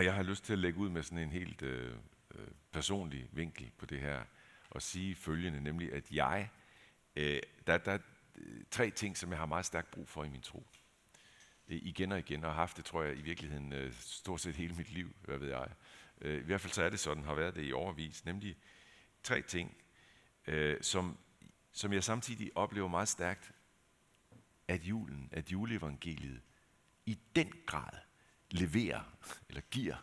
Og jeg har lyst til at lægge ud med sådan en helt øh, øh, personlig vinkel på det her, og sige følgende, nemlig at jeg, øh, der, der er tre ting, som jeg har meget stærkt brug for i min tro. Øh, igen og igen, og har haft det, tror jeg, i virkeligheden øh, stort set hele mit liv, hvad ved jeg. Øh, I hvert fald så er det sådan, har været det i overvis, nemlig tre ting, øh, som, som jeg samtidig oplever meget stærkt, at julen, at juleevangeliet i den grad leverer, eller giver,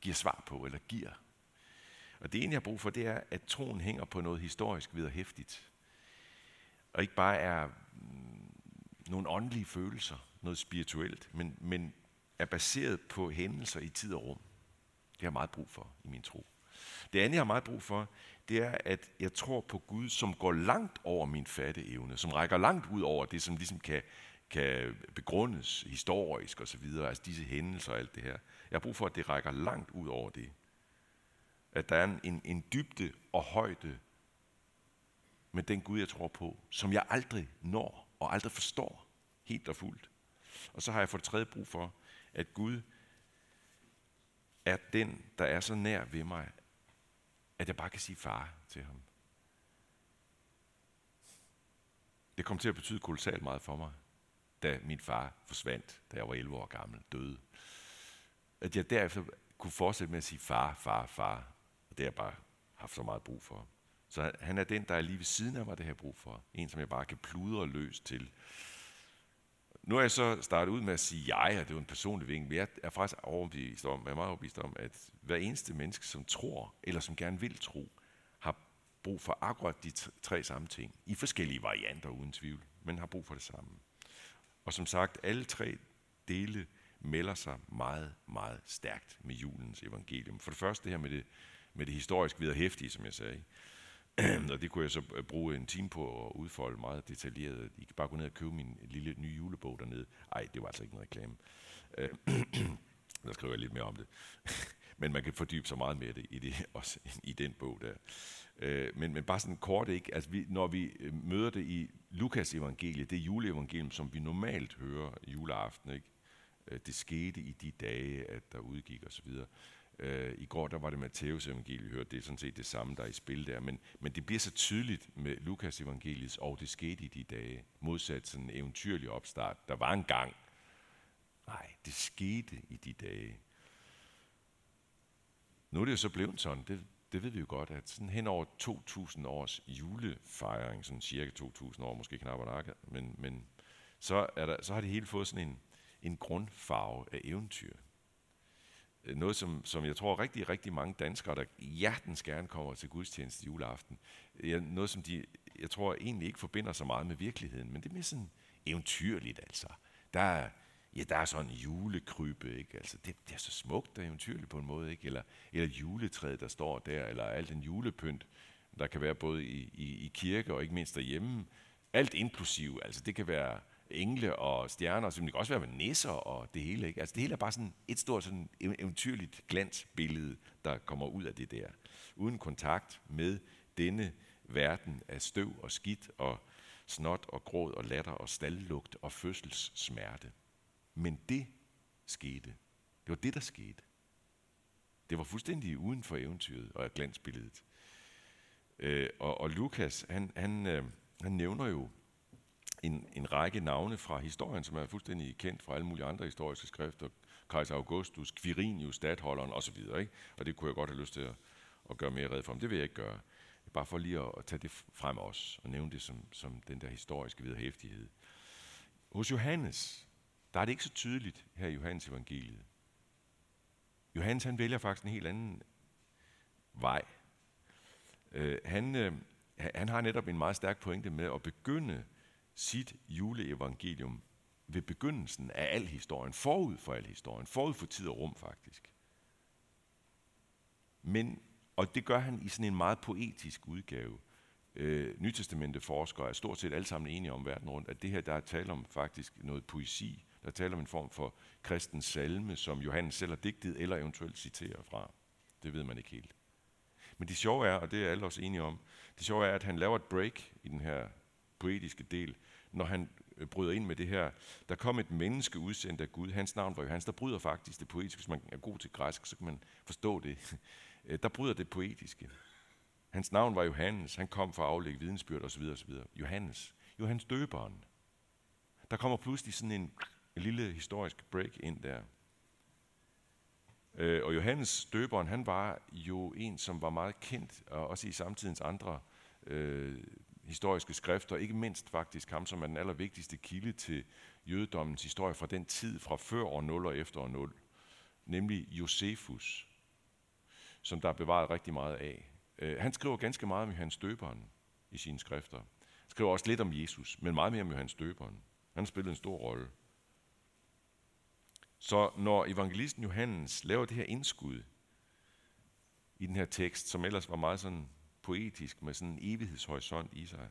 giver svar på, eller giver. Og det ene, jeg har brug for, det er, at troen hænger på noget historisk hæftigt. Og ikke bare er mm, nogle åndelige følelser, noget spirituelt, men, men er baseret på hændelser i tid og rum. Det har jeg meget brug for i min tro. Det andet, jeg har meget brug for, det er, at jeg tror på Gud, som går langt over min fatteevne, som rækker langt ud over det, som ligesom kan, kan begrundes historisk osv., altså disse hændelser og alt det her. Jeg har brug for, at det rækker langt ud over det. At der er en, en, en dybde og højde med den Gud, jeg tror på, som jeg aldrig når og aldrig forstår helt og fuldt. Og så har jeg for det tredje brug for, at Gud er den, der er så nær ved mig, at jeg bare kan sige far til ham. Det kom til at betyde kolossalt meget for mig, da min far forsvandt, da jeg var 11 år gammel, døde. At jeg derefter kunne fortsætte med at sige far, far, far. Og det har jeg bare haft så meget brug for. Så han er den, der er lige ved siden af mig, det har brug for. En, som jeg bare kan pludre løs til. Nu er jeg så startet ud med at sige jeg, og det er jo en personlig vinkel, men jeg er faktisk overbevist om, jeg er meget overbevist om, at hver eneste menneske, som tror, eller som gerne vil tro, har brug for akkurat de tre samme ting. I forskellige varianter, uden tvivl, men har brug for det samme. Og som sagt, alle tre dele melder sig meget, meget stærkt med julens evangelium. For det første det her med det, med det historisk hæftige, som jeg sagde. og det kunne jeg så øh, bruge en time på at udfolde meget detaljeret. I kan bare gå ned og købe min lille nye julebog dernede. Ej, det var altså ikke en reklame. Der skriver jeg lidt mere om det. men man kan fordybe sig meget mere i det, også i den bog der. Øh, men, men bare sådan kort, ikke? Altså, vi, når vi øh, møder det i Lukas evangeliet, det juleevangelium, som vi normalt hører juleaften, ikke? Øh, det skete i de dage, at der udgik osv., Øh, I går der var det Matteus evangeliet, hørte det er sådan set det samme, der er i spil der. Men, men det bliver så tydeligt med Lukas evangeliet, og det skete i de dage, modsat sådan en eventyrlig opstart. Der var en gang. Nej, det skete i de dage. Nu er det jo så blevet sådan, det, det ved vi jo godt, at sådan hen over 2.000 års julefejring, sådan cirka 2.000 år, måske knap og men, men så, er der, så har det hele fået sådan en, en grundfarve af eventyr. Noget, som, som jeg tror rigtig, rigtig mange danskere, der hjertens gerne kommer til gudstjeneste juleaften, noget, som de, jeg tror egentlig ikke forbinder så meget med virkeligheden, men det er mere sådan eventyrligt altså. Der er, ja, der er sådan en julekrybe, ikke? Altså, det, det er så smukt og eventyrligt på en måde, ikke? Eller, eller juletræet, der står der, eller alt den julepynt, der kan være både i, i, i kirke og ikke mindst derhjemme. Alt inklusiv, altså det kan være engle og stjerner, så det kan også være med nisser og det hele. Ikke? Altså det hele er bare sådan et stort sådan eventyrligt glansbillede, der kommer ud af det der. Uden kontakt med denne verden af støv og skidt og snot og gråd og latter og staldlugt og fødselssmerte. Men det skete. Det var det, der skete. Det var fuldstændig uden for eventyret og glansbilledet. Øh, og, og Lukas, han, han, øh, han nævner jo en, en række navne fra historien, som er fuldstændig kendt fra alle mulige andre historiske skrifter. Kejser Augustus, Quirinius, stadholderen osv. Ikke? Og det kunne jeg godt have lyst til at, at gøre mere red for, men det vil jeg ikke gøre. Bare for lige at, at tage det frem også, og nævne det som, som den der historiske vederhæftighed. Hos Johannes, der er det ikke så tydeligt her i Johannes evangeliet. Johannes han vælger faktisk en helt anden vej. Uh, han, øh, han har netop en meget stærk pointe med at begynde sit juleevangelium ved begyndelsen af al historien, forud for al historien, forud for tid og rum faktisk. Men, og det gør han i sådan en meget poetisk udgave. Øh, Nytestamentet forskere er stort set alle sammen enige om verden rundt, at det her, der er tale om faktisk noget poesi, der er tale om en form for kristens salme, som Johannes selv har digtet eller eventuelt citerer fra. Det ved man ikke helt. Men det sjove er, og det er alle også enige om, det sjove er, at han laver et break i den her poetiske del, når han øh, bryder ind med det her. Der kom et menneske udsendt af Gud. Hans navn var Johannes. Der bryder faktisk det poetiske. Hvis man er god til græsk, så kan man forstå det. Øh, der bryder det poetiske. Hans navn var Johannes. Han kom for at aflægge vidensbyrd osv. osv. Johannes. Johannes døberen. Der kommer pludselig sådan en, et lille historisk break ind der. Øh, og Johannes døberen, han var jo en, som var meget kendt, og også i samtidens andre øh, historiske skrifter, ikke mindst faktisk ham, som er den allervigtigste kilde til jødedommens historie fra den tid, fra før år 0 og efter år 0, nemlig Josefus, som der er bevaret rigtig meget af. Øh, han skriver ganske meget om Johannes døberen i sine skrifter. Han skriver også lidt om Jesus, men meget mere om Johannes døberen. Han spillede en stor rolle. Så når evangelisten Johannes laver det her indskud i den her tekst, som ellers var meget sådan poetisk med sådan en evighedshorisont i sig,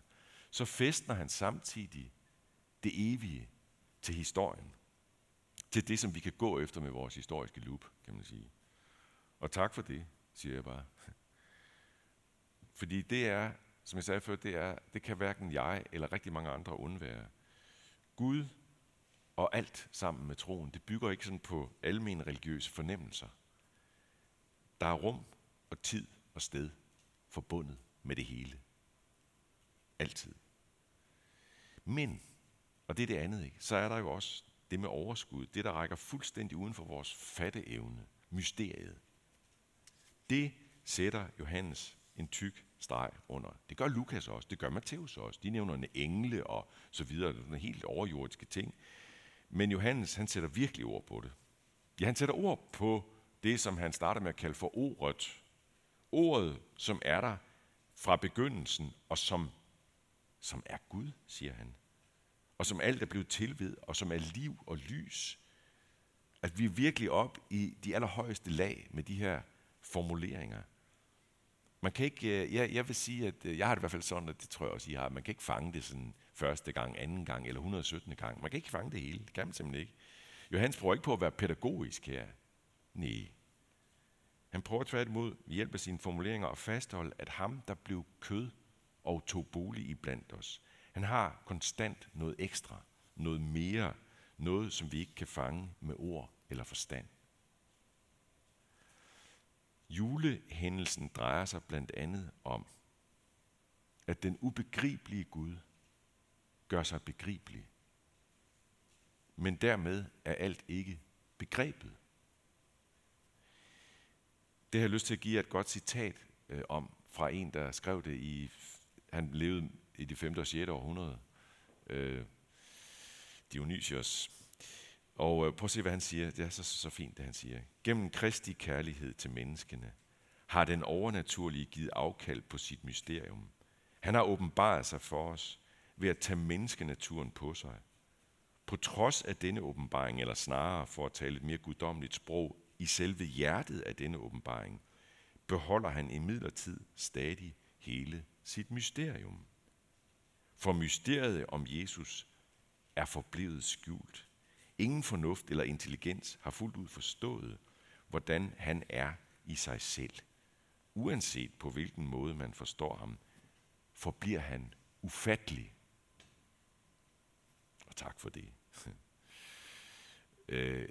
så festner han samtidig det evige til historien. Til det, som vi kan gå efter med vores historiske loop, kan man sige. Og tak for det, siger jeg bare. Fordi det er, som jeg sagde før, det, er, det kan hverken jeg eller rigtig mange andre undvære. Gud og alt sammen med troen, det bygger ikke sådan på almen religiøse fornemmelser. Der er rum og tid og sted forbundet med det hele. Altid. Men, og det er det andet, ikke? så er der jo også det med overskud, det der rækker fuldstændig uden for vores fatteevne, mysteriet. Det sætter Johannes en tyk streg under. Det gør Lukas også, det gør Matthæus også. De nævner en engle og så videre, nogle helt overjordiske ting. Men Johannes, han sætter virkelig ord på det. Ja, han sætter ord på det, som han starter med at kalde for ordet. Ordet, som er der fra begyndelsen, og som, som er Gud, siger han. Og som alt er blevet tilved, og som er liv og lys. At vi er virkelig op i de allerhøjeste lag med de her formuleringer. Man kan ikke, øh, jeg, jeg vil sige, at øh, jeg har det i hvert fald sådan, at det tror jeg også, I har, man kan ikke fange det sådan første gang, anden gang eller 117. gang. Man kan ikke fange det hele, det kan man simpelthen ikke. Johannes prøver ikke på at være pædagogisk her. Nej. Han prøver tværtimod ved hjælp af sine formuleringer at fastholde, at ham, der blev kød og tog bolig i blandt os, han har konstant noget ekstra, noget mere, noget, som vi ikke kan fange med ord eller forstand. Julehændelsen drejer sig blandt andet om, at den ubegribelige Gud gør sig begribelig. Men dermed er alt ikke begrebet. Det har jeg lyst til at give et godt citat øh, om fra en, der skrev det i, han levede i det 5. og 6. århundrede, øh, Dionysios. Og øh, prøv at se, hvad han siger. Det er så, så, så fint, det han siger. Gennem Kristi kærlighed til menneskene har den overnaturlige givet afkald på sit mysterium. Han har åbenbaret sig for os ved at tage menneskenaturen på sig. På trods af denne åbenbaring, eller snarere for at tale et mere guddommeligt sprog, i selve hjertet af denne åbenbaring, beholder han imidlertid stadig hele sit mysterium. For mysteriet om Jesus er forblevet skjult. Ingen fornuft eller intelligens har fuldt ud forstået, hvordan han er i sig selv. Uanset på hvilken måde man forstår ham, forbliver han ufattelig. Og tak for det. Øh,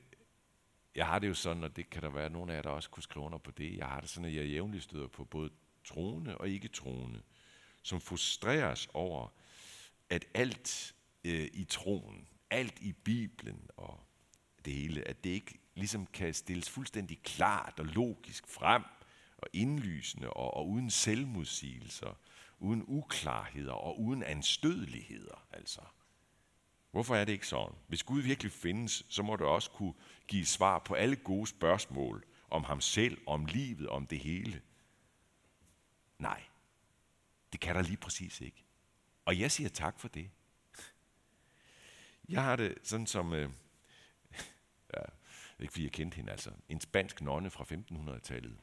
jeg har det jo sådan, og det kan der være nogle af jer, der også kunne skrive under på det, jeg har det sådan, at jeg jævnligt støder på både troende og ikke troende, som frustreres over, at alt øh, i troen, alt i Bibelen og det hele, at det ikke ligesom kan stilles fuldstændig klart og logisk frem og indlysende og, og uden selvmodsigelser, uden uklarheder og uden anstødeligheder. Altså. Hvorfor er det ikke sådan? Hvis Gud virkelig findes, så må det også kunne give svar på alle gode spørgsmål om ham selv, om livet, om det hele. Nej, det kan der lige præcis ikke. Og jeg siger tak for det. Jeg har det sådan som, øh, ja, ikke fordi jeg kendte hende, altså en spansk nonne fra 1500-tallet.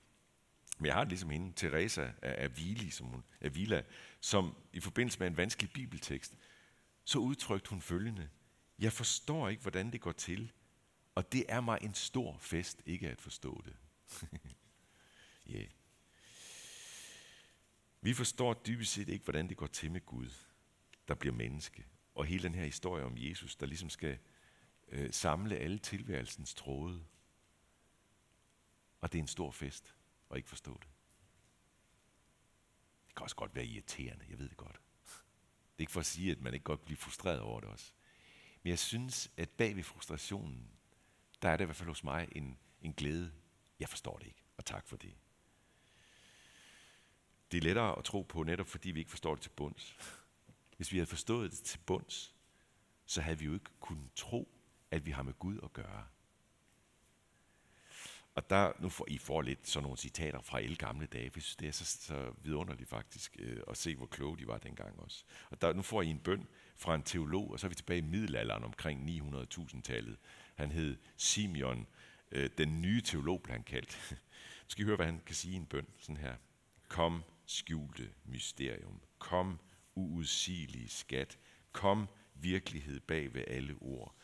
Men jeg har det ligesom hende, Teresa af Avila, som hun, Avila, som i forbindelse med en vanskelig bibeltekst, så udtrykte hun følgende, jeg forstår ikke, hvordan det går til, og det er mig en stor fest ikke at forstå det. yeah. Vi forstår dybest set ikke, hvordan det går til med Gud, der bliver menneske, og hele den her historie om Jesus, der ligesom skal øh, samle alle tilværelsens tråde. Og det er en stor fest at ikke forstå det. Det kan også godt være irriterende, jeg ved det godt. Det er ikke for at sige, at man ikke godt bliver frustreret over det også. Men jeg synes, at bag ved frustrationen, der er det i hvert fald hos mig en, en glæde. Jeg forstår det ikke, og tak for det. Det er lettere at tro på, netop fordi vi ikke forstår det til bunds. Hvis vi havde forstået det til bunds, så havde vi jo ikke kunnet tro, at vi har med Gud at gøre. Og der, nu får I får lidt sådan nogle citater fra alle gamle dage, for det er så, så vidunderligt faktisk øh, at se, hvor kloge de var dengang også. Og der, nu får I en bøn fra en teolog, og så er vi tilbage i middelalderen omkring 900.000-tallet. Han hed Simeon, øh, den nye teolog blev han kaldt. Nu skal I høre, hvad han kan sige i en bøn, sådan her. Kom, skjulte mysterium. Kom, uudsigelige skat. Kom, virkelighed bag ved alle ord.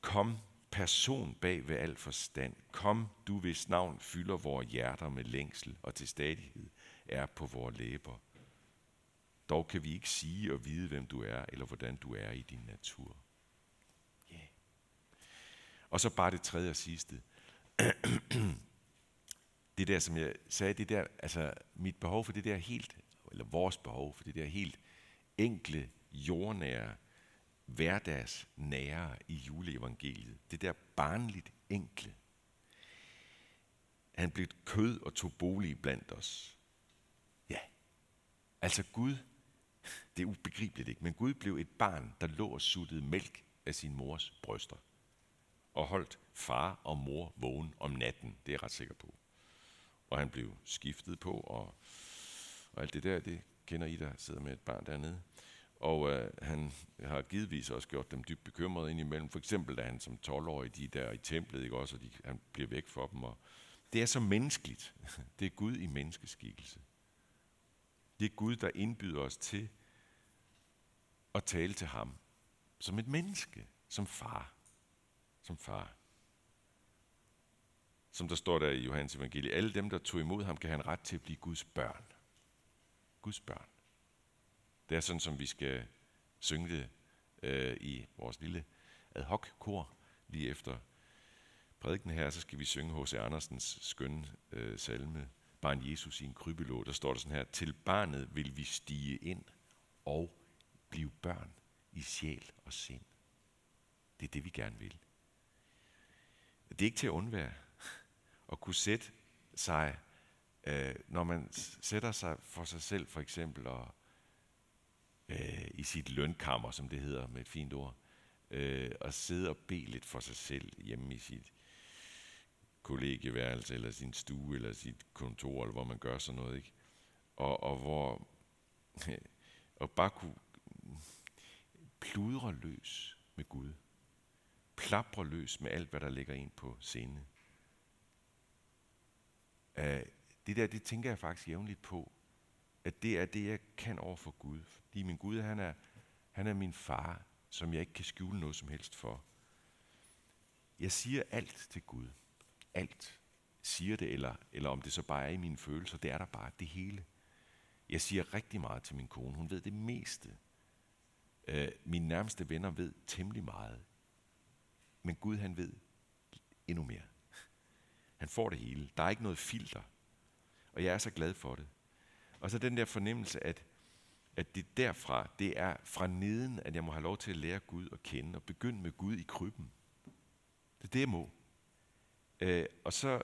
Kom, person bag ved al forstand. Kom, du hvis navn fylder vores hjerter med længsel og til stadighed er på vores læber. Dog kan vi ikke sige og vide, hvem du er, eller hvordan du er i din natur. Yeah. Og så bare det tredje og sidste. det der, som jeg sagde, det der, altså mit behov for det der helt, eller vores behov for det der helt enkle, jordnære, hverdagsnære i juleevangeliet. Det der barnligt enkle. Han blev kød og tog bolig blandt os. Ja, altså Gud, det er ubegribeligt ikke, men Gud blev et barn, der lå og suttede mælk af sin mors bryster. Og holdt far og mor vågen om natten, det er jeg ret sikker på. Og han blev skiftet på, og, og alt det der, det kender I, der sidder med et barn dernede. Og øh, han har givetvis også gjort dem dybt bekymrede indimellem. For eksempel da han som 12-årig, de der i templet, ikke også, og de, han bliver væk for dem. Og det er så menneskeligt. Det er Gud i menneskeskikkelse. Det er Gud, der indbyder os til at tale til ham som et menneske, som far. Som far. Som der står der i Johannes evangelie, alle dem, der tog imod ham, kan han ret til at blive Guds børn. Guds børn. Det er sådan, som vi skal synge det øh, i vores lille ad hoc kor lige efter prædiken her, så skal vi synge H.C. Andersens skønne øh, salme, Barn Jesus i en krybelå. Der står der sådan her, til barnet vil vi stige ind og blive børn i sjæl og sind. Det er det, vi gerne vil. Det er ikke til at undvære at kunne sætte sig, øh, når man sætter sig for sig selv for eksempel og øh, i sit lønkammer, som det hedder med et fint ord, øh, og sidde og bede lidt for sig selv hjemme i sit kollegieværelse, eller sin stue, eller sit kontor, eller hvor man gør sådan noget, ikke? Og, og hvor og bare kunne pludre løs med Gud. Plapre løs med alt, hvad der ligger ind på scenen. Uh, øh, det der, det tænker jeg faktisk jævnligt på, at det er det, jeg kan over for Gud. Fordi min Gud, han er, han er min far, som jeg ikke kan skjule noget som helst for. Jeg siger alt til Gud. Alt. Siger det, eller, eller om det så bare er i mine følelser, det er der bare det hele. Jeg siger rigtig meget til min kone. Hun ved det meste. Øh, mine nærmeste venner ved temmelig meget. Men Gud, han ved endnu mere. Han får det hele. Der er ikke noget filter. Og jeg er så glad for det. Og så den der fornemmelse, at, at det derfra, det er fra neden, at jeg må have lov til at lære Gud at kende, og begynde med Gud i krybben. Det er det, jeg må. Øh, og så,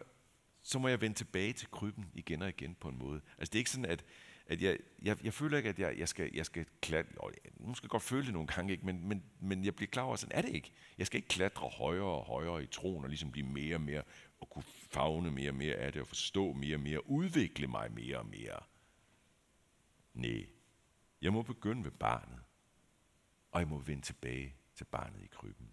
så må jeg vende tilbage til krybben igen og igen på en måde. Altså det er ikke sådan, at, at jeg, jeg, jeg føler ikke, at jeg, jeg skal, jeg skal klatre, nu skal jeg godt føle det nogle gange, ikke? Men, men, men jeg bliver klar over, at sådan er det ikke. Jeg skal ikke klatre højere og højere i troen, og ligesom blive mere og mere, og kunne fagne mere og mere af det, og forstå mere og mere, udvikle mig mere og mere. Nej, jeg må begynde ved barnet, og jeg må vende tilbage til barnet i krybben.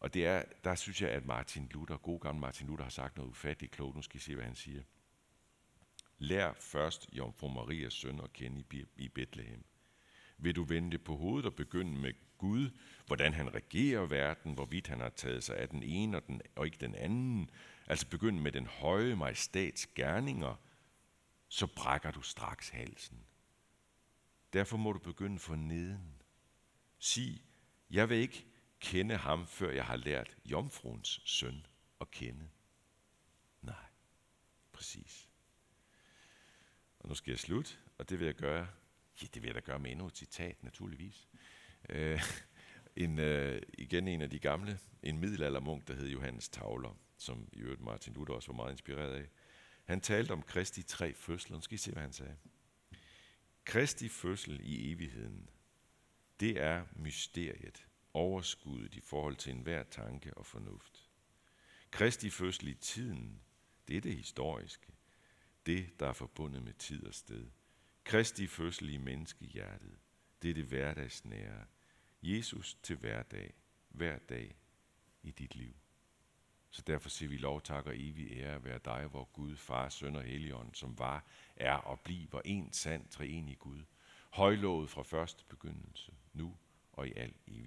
Og det er, der synes jeg, at Martin Luther, god gammel Martin Luther, har sagt noget ufatteligt klogt. Nu skal I se, hvad han siger. Lær først Jomfru Marias søn at kende i Bethlehem. Vil du vende det på hovedet og begynde med Gud, hvordan han regerer verden, hvorvidt han har taget sig af den ene og, den, og ikke den anden, altså begynd med den høje majestats gerninger, så brækker du straks halsen. Derfor må du begynde for neden. Sig, jeg vil ikke kende ham, før jeg har lært jomfruens søn at kende. Nej, præcis. Og nu skal jeg slutte, og det vil jeg gøre. Ja, det vil jeg da gøre med endnu et citat, naturligvis. Øh, en, øh, igen en af de gamle, en middelaldermunk, der hed Johannes Tavler, som i øvrigt Martin Luther også var meget inspireret af. Han talte om Kristi tre fødsler. Nu skal I se, hvad han sagde. Kristi fødsel i evigheden, det er mysteriet, overskuddet i forhold til enhver tanke og fornuft. Kristi fødsel i tiden, det er det historiske, det, der er forbundet med tid og sted. Kristi fødsel i menneskehjertet, det er det hverdagsnære. Jesus til hverdag, hver dag i dit liv. Så derfor siger vi lov, tak og evig ære være dig, hvor Gud, Far, Søn og Helligånd, som var, er og bliver en sand treenig Gud. Højlovet fra første begyndelse, nu og i al evighed.